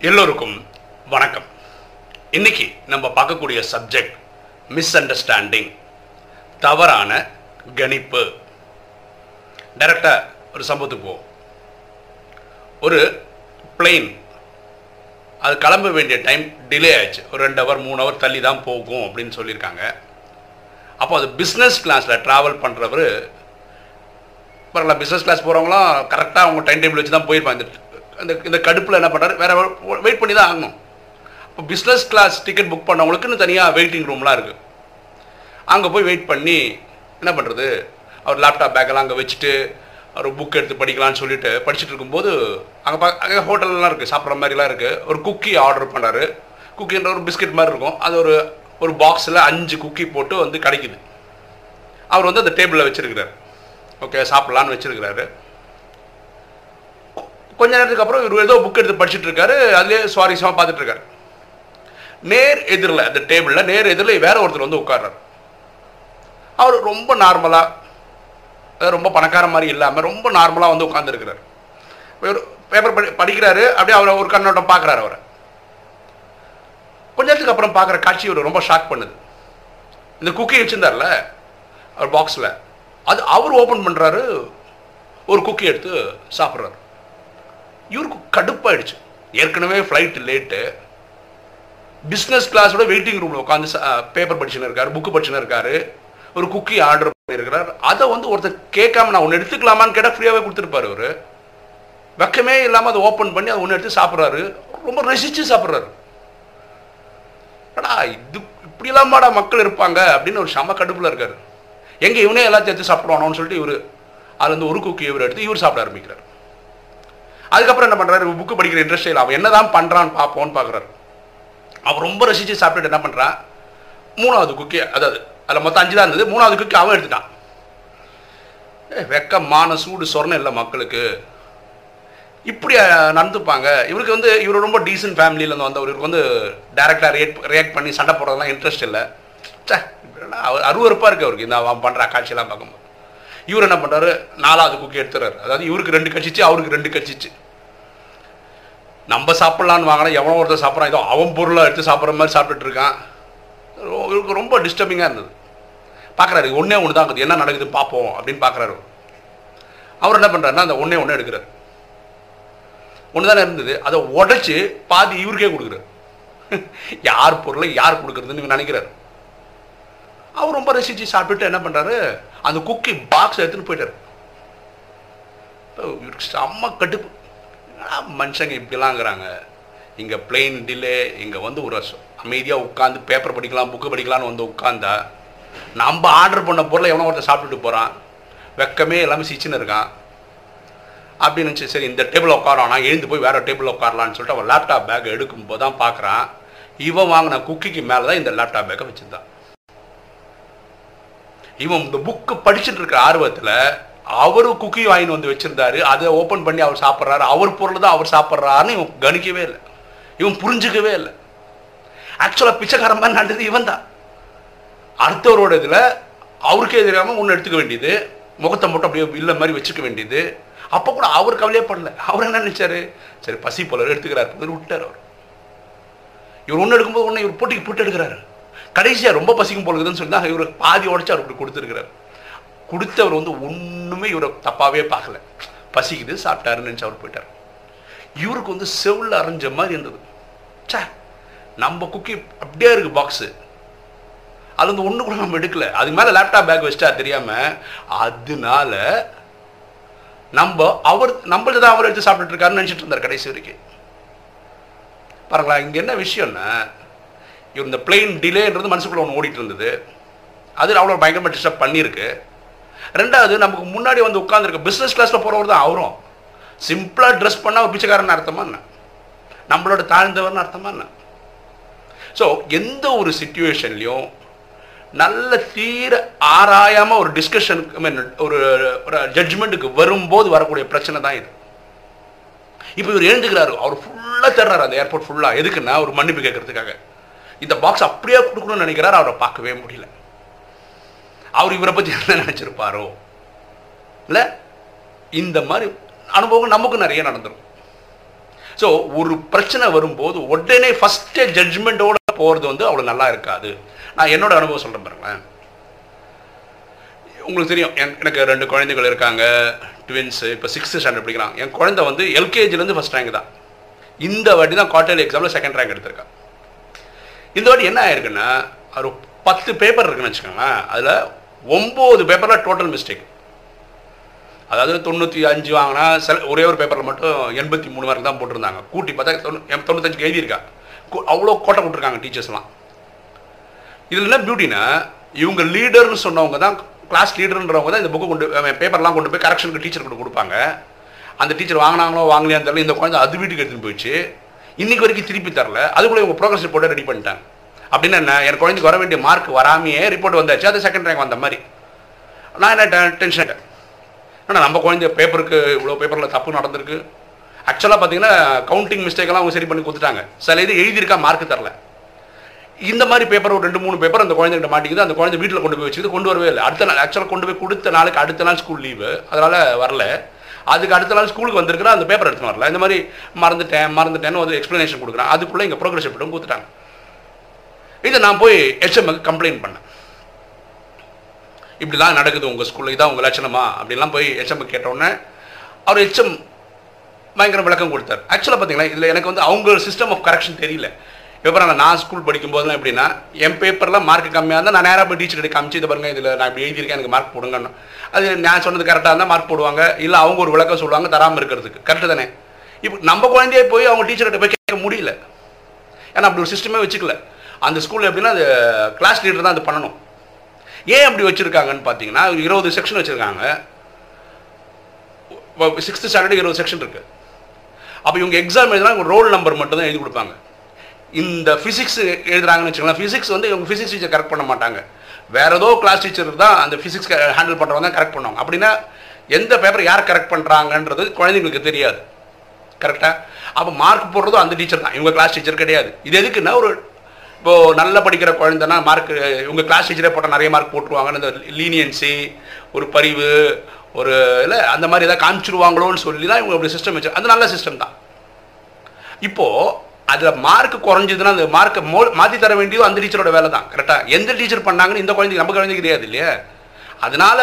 எல்லோருக்கும் வணக்கம். இன்னைக்கு நம்ம பார்க்கக்கூடிய சப்ஜெக்ட் மிஸ் அண்டர்ஸ்டாண்டிங் தவறான கணிப்பு. டைரக்டாக ஒரு சம்பவத்துக்கு போவோம். ஒரு பிளெயின் அது கிளம்ப வேண்டிய டைம் டிலே ஆயிடுச்சு. ஒரு ரெண்டு ஹவர் மூணு ஹவர் தள்ளி தான் போகும் அப்படின்னு சொல்லியிருக்காங்க. அப்போ அது பிஸ்னஸ் கிளாஸில் ட்ராவல் பண்ணுறவர் பரவாயில்ல பிஸ்னஸ் கிளாஸ் போகிறவங்களாம் கரெக்டாக அவங்க டைம் டேபிள் வச்சு தான் போயிருப்பாங்க. இந்த இந்த இந்த கடுப்பில் என்ன பண்ணுறாரு வேறு வெயிட் பண்ணி தான் ஆகணும். இப்போ பிஸ்னஸ் கிளாஸ் டிக்கெட் புக் பண்ணவங்களுக்குன்னு தனியாக வெயிட்டிங் ரூம்லாம் இருக்குது அங்கே போய் வெயிட் பண்ணி என்ன பண்ணுறது அவர் லேப்டாப் பேக்கெல்லாம் அங்கே வச்சுட்டு ஒரு புக் எடுத்து படிக்கலாம்னு சொல்லிட்டு படிச்சுட்டு இருக்கும்போது அங்கே பா அங்கே ஹோட்டல்லாம் இருக்குது சாப்பிட்ற மாதிரிலாம் இருக்குது ஒரு குக்கி ஆர்டர் பண்ணாரு குக்கின்ற ஒரு பிஸ்கட் மாதிரி இருக்கும். அது ஒரு ஒரு பாக்ஸில் அஞ்சு குக்கி போட்டு வந்து கிடைக்குது. அவர் வந்து அந்த டேபிளில் வச்சுருக்கிறார். ஓகே சாப்பிட்லான்னு வச்சுருக்கிறாரு. கொஞ்ச நேரத்துக்கு அப்புறம் இவர் ஏதோ புக் எடுத்து படிச்சுட்டு இருக்காரு. அதுலேயே சுவாரஸ்யமாக பார்த்துட்டு இருக்காரு. நேர் எதிரில் அந்த டேபிளில் நேர் எதிரில் வேற ஒருத்தர் வந்து உட்கார்றாரு. அவர் ரொம்ப நார்மலாக ரொம்ப பணக்கார மாதிரி இல்லாமல் ரொம்ப நார்மலாக வந்து உட்காந்துருக்கிறார் இவர் பேப்பர் படி படிக்கிறாரு அப்படியே அவரை ஒரு கண்ணோட்டம் பார்க்குறாரு அவரை. கொஞ்ச நேரத்துக்கு அப்புறம் பார்க்குற காட்சி இவர் ரொம்ப ஷாக் பண்ணுது. இந்த குக்கி வச்சுருந்தார்ல அவர் பாக்ஸில் அது அவர் ஓப்பன் பண்ணுறாரு ஒரு குக்கி எடுத்து சாப்பிட்றாரு. இவருக்கு கடுப்பாயிடுச்சு. ஏற்கனவே ஃப்ளைட் லேட்டு பிஸ்னஸ் கிளாஸோட வெயிட்டிங் ரூமில் உட்காந்து பேப்பர் படிச்சுன்னு இருக்காரு புக்கு படிச்சுன்னு இருக்காரு. ஒரு குக்கி ஆர்டர் பண்ணியிருக்கிறார் அதை வந்து ஒருத்தர் கேட்காம நான் ஒன்று எடுத்துக்கலாமான்னு கேட்டால் ஃப்ரீயாகவே கொடுத்துருப்பாரு அவர். வெக்கமே இல்லாமல் அதை ஓப்பன் பண்ணி அதை ஒன்று எடுத்து சாப்பிட்றாரு. ரொம்ப ரசித்து சாப்பிட்றாரு. அடா இது இப்படிலாமாடா மக்கள் இருப்பாங்க அப்படின்னு ஒரு செம கடுப்பில் இருக்கார். எங்கே இவனே எல்லாத்தையும் எடுத்து சாப்பிடுவானோன்னு சொல்லிட்டு இவர் அதுலேருந்து ஒரு குக்கி இவர் எடுத்து இவர் சாப்பிட ஆரம்பிக்கிறார். அதுக்கப்புறம் என்ன பண்ணுறாரு புக்கு படிக்கிற இன்ட்ரெஸ்ட் இல்லை அவன் என்ன தான் பண்ணுறான்னு பார்ப்போன்னு பார்க்குறாரு. அவன் ரொம்ப ரசித்து சாப்பிட்டுட்டு என்ன பண்ணுறான் மூணாவது குக்கி அதாவது அதில் மொத்தம் அஞ்சு தான் இருந்தது. மூணாவது குக்கி அவன் எடுத்துட்டான். ஏ வெக்கமான சூடு சொர்ணம் இல்லை மக்களுக்கு. இப்படி நடந்துப்பாங்க. இவருக்கு வந்து இவர் ரொம்ப டீசன்ட் ஃபேமிலியிலேருந்து வந்தவர். இவருக்கு வந்து டேரெக்டாக ரியாக்ட் ரியாக்ட் பண்ணி சண்டை போடுறதுலாம் இன்ட்ரெஸ்ட் இல்லை. சே அவர் அருவறுப்பாக இருக்குது அவருக்கு. இந்த அவன் பண்ணுற காட்சியெல்லாம் பார்க்கும்போது. இவர் என்ன பண்ணுறாரு நாலாவது குக்கி எடுத்துறாரு. அதாவது இவருக்கு ரெண்டு கட்சிச்சு அவருக்கு ரெண்டு கட்சிச்சு. நம்ம சாப்பிட்லான்னு வாங்கினா எவனோ ஒருத்தர் சாப்பிட்றான். ஏதோ அவன் பொருளை எடுத்து சாப்பிட்ற மாதிரி சாப்பிட்டுட்டு இருக்கான் இவருக்கு ரொம்ப டிஸ்டர்பிங்காக இருந்தது. பார்க்குறாரு ஒன்றே ஒன்று தான் இருக்குது. என்ன நடக்குதுன்னு பார்ப்போம் அப்படின்னு பார்க்குறாரு அவர். என்ன பண்ணுறாருன்னா அந்த ஒன்றே ஒன்று எடுக்கிறார். ஒன்று தானே இருந்தது. அதை உடச்சி பாதி இவருக்கே கொடுக்குறாரு. யார் பொருளை யார் கொடுக்குறதுன்னு இவர் நினைக்கிறாரு. அவர் ரொம்ப ரசித்து சாப்பிட்டுட்டு என்ன பண்ணுறாரு அந்த குக்கி பாக்ஸ் எடுத்துன்னு போயிட்டாரு. இவருக்கு செம்ம கட்டுப்பு மனுஷங்க இப்படிலாங்கிறாங்க. இங்கே பிளெயின் டிலே இங்கே வந்து ஒரு அமைதியாக உட்காந்து பேப்பர் படிக்கலாம் புக்கு படிக்கலாம்னு வந்து உட்காந்தா நம்ம ஆர்டர் பண்ண பொருளை எவனோ ஒருத்தர் சாப்பிட்டுட்டு போகிறான் வெக்கமே எல்லாமே சிச்சுன்னு இருக்கான். அப்படின்னு நினச்சி சரி இந்த டேபிள் உட்காரோம் நான் எழுந்து போய் வேறு டேபிளில் உட்காரலான்னு சொல்லிட்டு அவன் லேப்டாப் பேக் எடுக்கும் போது தான் பார்க்குறான் இவன் வாங்கின குக்கிக்கு மேலே தான் இந்த லேப்டாப் பேக்கை வச்சுருந்தான். இவன் இந்த புக்கு படிச்சுட்டு இருக்கிற ஆர்வத்தில் அவர் குக்கி வாங்கிட்டு வந்து வச்சிருந்தாரு. அதை ஓப்பன் பண்ணி அவர் சாப்பிட்றாரு. அவர் பொருள் தான் அவர் சாப்பிட்றாருன்னு இவன் கணிக்கவே இல்லை. இவன் புரிஞ்சுக்கவே இல்லை. ஆக்சுவலாக பிச்சைக்காரன் மாதிரி நடந்தது இவன் தான். அடுத்தவரோட இதில் அவருக்கே தெரியாமல் ஒன்று எடுத்துக்க வேண்டியது. முகத்தை மட்டும் அப்படியே இல்லை மாதிரி வச்சுக்க வேண்டியது. அப்போ கூட அவர் கவலையே பண்ணல அவர் என்ன நினைச்சாரு? சரி பசி போலர் எடுத்துக்கிறார். விட்டார் அவர். இவர் ஒன்று எடுக்கும்போது ஒன்று இவர் போட்டிக்கு போட்டு எடுக்கிறாரு. கடைசியாக ரொம்ப பசிக்கும் போல இருக்குதுன்னு சொல்லி தான் இவர் பாதி உடச்சி அவருக்கு கொடுத்துருக்கிறார். கொடுத்தவர் வந்து ஒன்றுமே இவரை தப்பாகவே பார்க்கல. பசிக்குது சாப்பிட்டாருன்னு நினச்சி அவர் போயிட்டார். இவருக்கு வந்து செவில் அரைஞ்ச மாதிரி இருந்தது. ச்சே நம்ம குக்கி அப்படியே இருக்கு பாக்ஸு அது வந்து ஒன்று கூட நம்ம எடுக்கல. அதுக்கு மேலே லேப்டாப் பேக் வச்சிட்டா தெரியாமல் அதனால நம்ம அவர் நம்மளது தான் அவர் எடுத்து சாப்பிட்டுட்டு இருக்காருன்னு நினச்சிட்டு இருந்தார் கடைசி வரைக்கும். பாருங்களா இங்கே என்ன விஷயம்னா இவர் இந்த பிளெயின் டிலேன்றது மனசுக்குள்ள ஒன்று ஓடிட்டு இருந்தது. அது அவ்வளோ பயங்கரமாக டிஸ்டர்ப் பண்ணியிருக்கு. ரெண்டாவது நமக்கு முன்னாடி வந்து உட்காந்துருக்க பிஸ்னஸ் கிளாஸில் போகிறவர் தான் அவரும். சிம்பிளாக ட்ரெஸ் பண்ணால் ஒரு பிச்சைக்காரன் அர்த்தமா என்ன? நம்மளோட தாழ்ந்தவர்னு அர்த்தமா என்ன? ஸோ எந்த ஒரு சுச்சுவேஷன்லையும் நல்ல தீர ஆராயாமல் ஒரு டிஸ்கஷனுக்கு மீன் ஒரு ஒரு ஜட்ஜ்மெண்ட்டுக்கு வரும்போது வரக்கூடிய பிரச்சனை தான் இது. இப்போ இவர் எழுந்துக்கிறாரு அவர் ஃபுல்லாக தர்றாரு அந்த ஏர்போர்ட் ஃபுல்லாக எதுக்குன்னா ஒரு மன்னிப்பு கேட்கறதுக்காக. இந்த பாக்ஸ் அப்படியே கொடுக்கணும்னு நினைக்கிறாரு அவரை பார்க்கவே முடியல. அவர் இவரை பற்றி என்ன நினச்சிருப்பாரோ? இல்லை? இந்த மாதிரி அனுபவம் நமக்கு நிறைய நடந்துடும் ஸோ ஒரு பிரச்சனை வரும்போது உடனே ஃபஸ்ட்டே ஜட்ஜ்மெண்ட்டோட போகிறது வந்து அவ்வளோ நல்லா இருக்காது. நான் என்னோட அனுபவம் சொல்கிறேன் பாருங்களேன். உங்களுக்கு தெரியும் எனக்கு ரெண்டு குழந்தைகள் இருக்காங்க ட்வின்ஸு இப்போ சிக்ஸ்த்து ஸ்டாண்டர்ட் படிக்கிறாங்க என் குழந்தை வந்து எல்கேஜிலேருந்து ஃபஸ்ட் ரேங்க் தான். இந்த வாட்டி தான் குவார்டர்லி எக்ஸாமில் செகண்ட் ரேங்க் எடுத்திருக்கா. இந்த வாட்டி என்ன ஆயிருக்குன்னா அவர் பத்து பேப்பர் இருக்குன்னு வச்சுக்கோங்களேன். அதில் ஒம்பது பேப்பரில் டோட்டல் மிஸ்டேக் அதாவது தொண்ணூற்றி அஞ்சு வாங்கினா சில ஒரே ஒரு பேப்பரில் மட்டும் எண்பத்தி மூணு மார்க் தான் போட்டிருந்தாங்க. கூட்டி பார்த்தா தொண்ணூ தொண்ணூத்தஞ்சுக்கு எழுதியிருக்கா அவ்வளோ கோட்டை விட்டுருக்காங்க டீச்சர்ஸ்லாம் இதில் என்ன பியூட்டினா இவங்க லீடர்னு சொன்னவங்க தான் கிளாஸ் லீடர்ன்றவங்க தான் இந்த புக்கு கொண்டு பேப்பர்லாம் கொண்டு போய் கரெக்ஷனுக்கு டீச்சர் கொண்டு கொடுப்பாங்க. அந்த டீச்சர் வாங்கினாங்களோ வாங்கலையான்னு தெரியல இந்த குழந்தை அது வீட்டுக்கு எடுத்துன்னு போயிடுச்சு. இன்றைக்கி வரைக்கும் திருப்பி தரல. அதுக்குள்ளே இவங்க ப்ரோக்ரஸ் ரிப்போர்ட்டை ரெடி பண்ணிட்டாங்க. அப்படின்னு என்ன என் குழந்தைக்கு வர வேண்டிய மார்க் வராமையே ரிப்போர்ட் வந்தாச்சு அது செகண்ட் ரேங்க் வந்த மாதிரி. நான் என்ன டென்ஷன் ஆகிட்டேன் ஆனால் நம்ம குழந்தை பேப்பருக்கு இவ்வளோ பேப்பரில் தப்பு நடந்திருக்கு? ஆக்சுவலாக பார்த்தீங்கன்னா கவுண்டிங் மிஸ்டேக்கெல்லாம் அவங்க சரி பண்ணி கொடுத்துட்டாங்க. சில இது எழுதியிருக்கா மார்க் தரல. இந்த மாதிரி பேப்பர் ஒரு ரெண்டு மூணு பேப்பர் அந்த குழந்தைகிட்ட மாட்டிக்குது அந்த குழந்தை வீட்டில் கொண்டு போய் வச்சுக்கிது கொண்டு வரவே இல்லை. அடுத்த நாள் ஆக்சுவலாக கொண்டு போய் கொடுத்த நாளுக்கு அடுத்த நாள் ஸ்கூல் லீவு அதனால் வரல. அதுக்கு அடுத்த நாள் ஸ்கூலுக்கு வந்திருக்கிறேன் அந்த பேப்பர் எடுத்து வரல. இந்த மாதிரி மறந்துட்டேன் மறந்துட்டேன்னு ஒரு எக்ஸ்ப்ளனேஷன் கொடுக்குறேன். அதுக்குள்ளே இங்கே ப்ரோக்ரஸ் ரிப்போர்ட்டும் கொடுத்துட்டாங்க. இதை நான் போய் ஹெச்எம்க்கு கம்ப்ளைண்ட் பண்ணேன். இப்படி தான் நடக்குது உங்கள் ஸ்கூலில் இதான் உங்கள் லட்சணமா? அப்படிலாம் போய் ஹெச்எம் கேட்டோடனே அவர் ஹெச்எம் பயங்கர விளக்கம் கொடுத்தார். ஆக்சுவலாக பார்த்தீங்களா இதில் எனக்கு வந்து அவங்க சிஸ்டம் ஆஃப் கரெக்ஷன் தெரியல. இப்போ நான் நான் ஸ்கூல் படிக்கும் போதெல்லாம் எப்படின்னா என் பேப்பரில் மார்க் கம்மியாக இருந்தால் நான் நேராக போய் டீச்சர் காமிச்சு இதை பாருங்கள் இதில் நான் இப்படி எழுதியிருக்கேன் எனக்கு மார்க் போடுங்கன்னு. அது நான் சொன்னது கரெக்டாக இருந்தால் மார்க் போடுவாங்க. இல்லை அவங்க ஒரு விளக்கம் சொல்லுவாங்க தராமல் இருக்கிறதுக்கு. கரெக்டு தானே? இப்போ நம்ம குழந்தையே போய் அவங்க டீச்சர்கிட்ட போய் கேட்க முடியல. ஏன்னா அப்படி ஒரு சிஸ்டமே வச்சுக்கல. அந்த ஸ்கூலில் எப்படின்னா அது கிளாஸ் லீடர் தான் அது பண்ணணும். ஏன் அப்படி வச்சுருக்காங்கன்னு பார்த்தீங்கன்னா இருபது செக்ஷன் வச்சுருக்காங்க. சிக்ஸ்த்து ஸ்டாண்டர்டு இருபது செக்ஷன் இருக்குது அப்போ இவங்க எக்ஸாம் எழுதினா ரோல் நம்பர் மட்டும் தான் எழுதி கொடுப்பாங்க. இந்த ஃபிசிக்ஸ் எழுதுறாங்கன்னு வச்சுக்கலாம் ஃபிசிக்ஸ் வந்து இவங்க ஃபிசிக்ஸ் டீச்சர் கரெக்ட் பண்ண மாட்டாங்க. வேற ஏதோ கிளாஸ் டீச்சர் தான் அந்த ஃபிசிக்ஸ் ஹேண்டில் பண்ணுறவங்க தான் கரெக்ட் பண்ணுவாங்க. அப்படின்னா எந்த பேப்பர் யார் கரெக்ட் பண்ணுறாங்கன்றது குழந்தைங்களுக்கு தெரியாது. கரெக்டாக அப்போ மார்க் போடுறதும் அந்த டீச்சர் தான். இவங்க கிளாஸ் டீச்சர் கிடையாது. இது எதுக்குன்னா ஒரு இப்போது நல்லா படிக்கிற குழந்தைனா மார்க் இவங்க கிளாஸ் டீச்சரே போட்டால் நிறைய மார்க் போட்டுருவாங்கன்னு இந்த லீனியன்சி ஒரு பரிவு ஒரு இல்லை அந்த மாதிரி ஏதாவது காமிச்சிருவாங்களோன்னு சொல்லி தான் இவங்க அப்படி சிஸ்டம் வச்சு அது நல்ல சிஸ்டம் தான். இப்போது அதில் மார்க் குறைஞ்சதுன்னா அந்த மார்க்கை மோ மாற்றி தர வேண்டியது அந்த டீச்சரோட வேலை தான். கரெக்டாக எந்த டீச்சர் பண்ணாங்கன்னு இந்த குழந்தைக்கு நம்ம குழந்தைக்கு தெரியாது இல்லையா? அதனால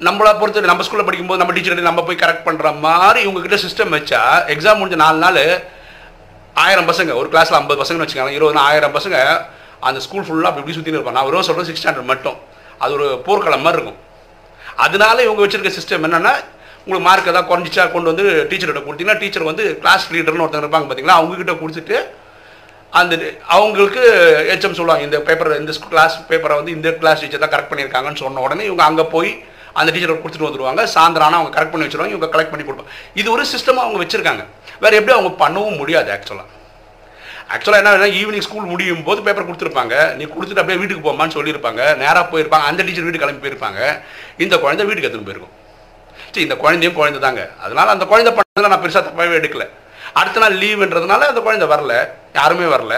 நம்மளை பொறுத்த நம்ம ஸ்கூலில் படிக்கும்போது நம்ம டீச்சர் நம்ம போய் கரெக்ட் பண்ணுற மாதிரி இவங்ககிட்ட சிஸ்டம் வச்சா எக்ஸாம் முடிஞ்ச நாலு நாள் ஆயிரம் பசங்க ஒரு கிளாஸில் ஐம்பது பசங்கன்னு வச்சுக்கோங்க இருபது ஆயிரம் பசங்க அந்த ஸ்கூல் ஃபுல்லாக அப்படி இப்படி சுற்றின்னு இருப்பாங்க. நான் ஒரு சொல்கிறேன் சிக்ஸ் ஸ்டாண்டர்ட் மட்டும். அது ஒரு போர்க்களம் மாதிரி இருக்கும். அதனால இவங்க வச்சுருக்க சிஸ்டம் என்னென்னா உங்களுக்கு மார்க் ஏதாவது குறைஞ்சிச்சா கொண்டு வந்து டீச்சர்கிட்ட கொடுத்தீங்கன்னா டீச்சர் வந்து கிளாஸ் லீடர்னு ஒருத்தங்க இருப்பாங்க பார்த்தீங்களா அவங்ககிட்ட கொடுத்துட்டு அந்த அவங்களுக்கு ஹெச்எம் சொல்லுவாங்க இந்த பேப்பர் இந்த கிளாஸ் பேப்பரை வந்து இந்த கிளாஸ் டீச்சர் தான் கரெக்ட் பண்ணியிருக்காங்கன்னு சொன்ன உடனே இவங்க அங்கே போய் அந்த டீச்சர் கொடுத்துட்டு வந்துருவாங்க. சாயந்தரம் ஆனால் அவங்க கரெக்ட் பண்ணி வச்சுருவாங்க இவங்க கலெக்ட் பண்ணி கொடுப்பாங்க. இது ஒரு சிஸ்டமாக அவங்க வச்சிருக்காங்க. வேற எப்படி அவங்க பண்ணவும் முடியாது ஆக்சுவலாக ஆக்சுவலாக என்ன ஈவினிங் ஸ்கூல் முடியும் போது பேப்பர் கொடுத்துருப்பாங்க. நீ கொடுத்துட்டு அப்படியே வீட்டுக்கு போமான்னு சொல்லியிருப்பாங்க. நேராக போயிருப்பாங்க. அந்த டீச்சர் வீட்டுக்கு கிளம்பி போயிருப்பாங்க. இந்த குழந்தை வீட்டுக்கு எடுத்துன்னு போயிருக்கும். சரி இந்த குழந்தையும் குழந்தை தாங்க. அதனால் அந்த குழந்தை பண்ணதில் நான் பெருசாக தப்பாகவே எடுக்கல. அடுத்த நாள் லீவுன்றதுனால அந்த குழந்தை வரல. யாருமே வரல.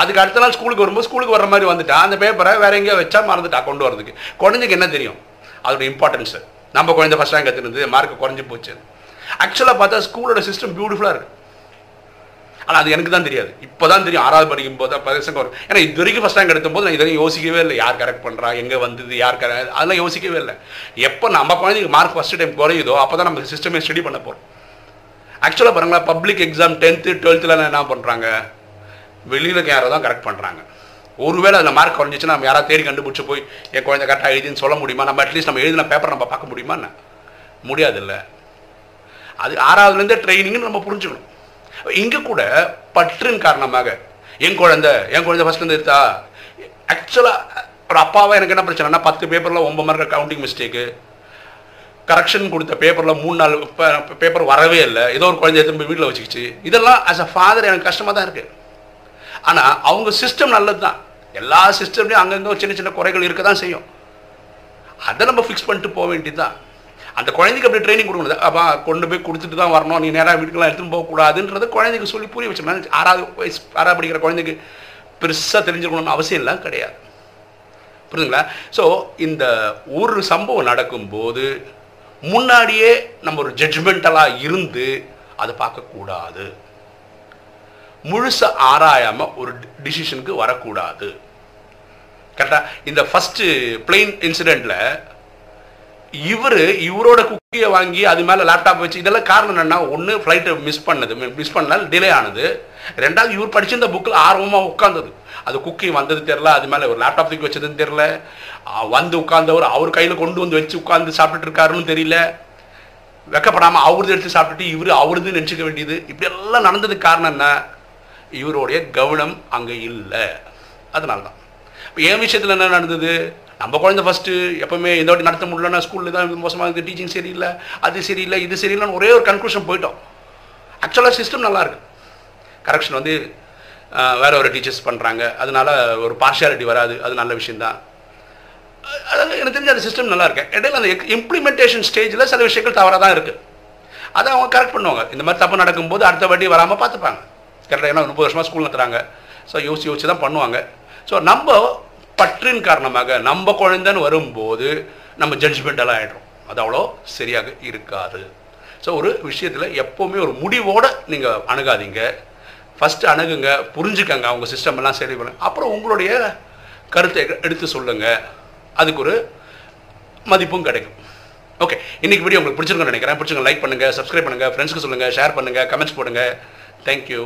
அதுக்கு அடுத்த நாள் ஸ்கூலுக்கு வரும்போது ஸ்கூலுக்கு வர மாதிரி வந்துட்டா. அந்த பேப்பரை வேற எங்கேயோ வச்சா மறந்துட்டா கொண்டு வரதுக்கு குழந்தைக்கு என்ன தெரியும்? அதோட இம்பார்ட்டன்ஸு நம்ம குழந்தை ஃபஸ்ட் ரேங்க் எடுத்துருந்து மார்க் குறைஞ்சி போச்சு. ஆக்சுவலாக பார்த்தா ஸ்கூலோட சிஸ்டம் பியூட்டிஃபுல்லாக இருக்குது ஆனால் அது எனக்கு தான் தெரியாது. இப்போ தான் தெரியும் ஆறாவது படிக்கும் போது பசங்க வரும் ஏன்னா இது வரைக்கும் ஃபஸ்ட் ரேங்க் எடுத்தும் போது நான் இது வரைக்கும் யோசிக்கவே இல்லை. யார் கரெக்ட் பண்ணுறா எங்கே வந்தது? யார் கரெக்ட் அதெல்லாம் யோசிக்கவே இல்லை. எப்போ நம்ம குழந்தைக்கு மார்க் ஃபஸ்ட் டைம் குறையுதோ அப்போ தான் நம்ம சிஸ்டமே ஸ்டடி பண்ண போகிறோம் ஆக்சுவலாக பாருங்களா பப்ளிக் எக்ஸாம் டென்த்து டுவெல்த்தில் என்ன பண்ணுறாங்க வெளியில் யாரோ தான் கரெக்ட் பண்ணுறாங்க ஒருவேளை அதில் மார்க் குறைஞ்சிச்சுன்னா நம்ம யாராவது தேடி கண்டுபிடிச்சி போய் என் குழந்தை கரெக்டாக எழுதின்னு சொல்ல முடியுமா? நம்ம அட்லீஸ்ட் நம்ம எழுதின பேப்பர் நம்ம பார்க்க முடியுமா என்ன? முடியாதுல்ல. அது ஆறாவதுலேருந்தே ட்ரைனிங்னு நம்ம புரிஞ்சுக்கணும். இங்கே கூட பற்றின் காரணமாக என் குழந்தை என் குழந்தை ஃபஸ்ட்லேருந்து எடுத்தா ஆக்சுவலாக ஒரு அப்பாவை எனக்கு என்ன பிரச்சனைனா பத்து பேப்பரில் ஒம்பது மார்க் கவுண்டிங் மிஸ்டேக்கு கரெக்ஷன் கொடுத்த பேப்பரில் மூணு நாள் பேப்பர் வரவே இல்லை. ஏதோ ஒரு குழந்தை திரும்ப வீட்டில் வச்சுக்கிச்சு. இதெல்லாம் ஆஸ் அ ஃபாதர் எனக்கு கஷ்டமாக தான் இருக்குது ஆனால் அவங்க சிஸ்டம் நல்லது தான் எல்லா சிஸ்டம்லேயும் அங்கங்கே சின்ன சின்ன குறைகள் இருக்க தான் செய்யும். அதை நம்ம ஃபிக்ஸ் பண்ணிட்டு போக வேண்டியது தான் அந்த குழந்தைக்கு அப்படி ட்ரைனிங் கொடுக்கணும் அப்பா கொண்டு போய் கொடுத்துட்டு தான் வரணும். நீ நேராக வீட்டுக்கெல்லாம் எடுத்துன்னு போகக்கூடாதுன்றத குழந்தைக்கு சொல்லி புரிய வச்சோம்னா ஆறாவது வயசு ஆறாவது படிக்கிற குழந்தைக்கு பெருசாக தெரிஞ்சுக்கணும்னு அவசியம் எல்லாம் கிடையாது. புரியுதுங்களா ஸோ இந்த ஒரு சம்பவம் நடக்கும்போது முன்னாடியே நம்ம ஒரு ஜட்ஜ்மெண்டலாக இருந்து அதை பார்க்கக்கூடாது. முழுசாக ஆராயாமல் ஒரு டிசிஷனுக்கு வரக்கூடாது. கரெக்டாக இந்த ஃபஸ்ட்டு பிளெயின் இன்சிடெண்ட்டில் இவர் இவரோட குக்கியை வாங்கி அது மேலே லேப்டாப் வச்சு இதெல்லாம் காரணம் என்னென்னா ஒன்று ஃப்ளைட்டை மிஸ் பண்ணது. மிஸ் பண்ணால் டிலே ஆனது. ரெண்டாவது இவர் படிச்சிருந்த புக்கில் ஆர்வமாக உட்காந்தது அது குக்கி வந்தது தெரில அது மேலே ஒரு லேப்டாப் தூக்கி வச்சதுன்னு தெரில வந்து உட்காந்தவர் அவர் கையில் கொண்டு வந்து வச்சு உட்காந்து சாப்பிட்டுட்டு இருக்காருன்னு தெரியல. வெக்கப்படாமல் அவரது எடுத்து சாப்பிட்டுட்டு இவர் அவருதுன்னு நினச்சிக்க வேண்டியது. இப்படி எல்லாம் நடந்ததுக்கு காரணம் என்ன? இவருடைய கவனம் அங்கே இல்லை. அதனால தான் இப்போ என் விஷயத்தில் என்ன நடந்தது? நம்ம குழந்தை ஃபஸ்ட்டு எப்போவுமே இந்த வாட்டி நடத்த முடியலன்னா ஸ்கூலில் தான் மோசமாக இருக்குது டீச்சிங் சரியில்லை அது சரியில்லை இது சரியில்லைன்னு ஒரே ஒரு கன்க்ளூஷன் போயிட்டோம். ஆக்சுவலாக சிஸ்டம் நல்லாயிருக்கு கரெக்ஷன் வந்து வேறு வேற ஒரு டீச்சர்ஸ் பண்ணுறாங்க அதனால ஒரு பார்ஷியாலிட்டி வராது. அது நல்ல விஷயந்தான் அதாவது எனக்கு தெரிஞ்ச அந்த சிஸ்டம் நல்லா இருக்கு இடையில அந்த இம்ப்ளிமெண்டேஷன் ஸ்டேஜில் சில விஷயங்கள் தவறாக தான் இருக்குது அதை அவங்க கரெக்ட் பண்ணுவாங்க. இந்த மாதிரி தப்பு நடக்கும்போது அடுத்த வாட்டி வராமல் பார்த்துப்பாங்க. கரெக்டாக ஏன்னா முப்பது வருஷமாக ஸ்கூல் நடத்துகிறாங்க ஸோ யோசிச்சு யோசிச்சு தான் பண்ணுவாங்க. ஸோ நம்ம பற்றின் காரணமாக நம்ம குழந்தைன்னு வரும்போது நம்ம ஜட்ஜ்மெண்டெல்லாம் ஆகிடும் அது அவ்வளோ சரியாக இருக்காது. ஸோ ஒரு விஷயத்தில் எப்போவுமே ஒரு முடிவோடு நீங்கள் அணுகாதீங்க. ஃபஸ்ட்டு அணுகுங்க புரிஞ்சுக்கங்க அவங்க சிஸ்டம் எல்லாம் சரி பண்ணுங்க அப்புறம் உங்களுடைய கருத்தை எடுத்து சொல்லுங்கள் அதுக்கு ஒரு மதிப்பும் கிடைக்கும். ஓகே இன்னைக்கு வீடியோ உங்களுக்கு பிடிச்சிருக்குன்னு நினைக்கிறேன். பிடிச்சிங்க லைக் பண்ணுங்கள் சப்ஸ்கிரைப் பண்ணுங்கள் ஃப்ரெண்ட்ஸ்க்கு சொல்லுங்கள் ஷேர் பண்ணுங்கள் கமெண்ட்ஸ் போடுங்க. தேங்க்யூ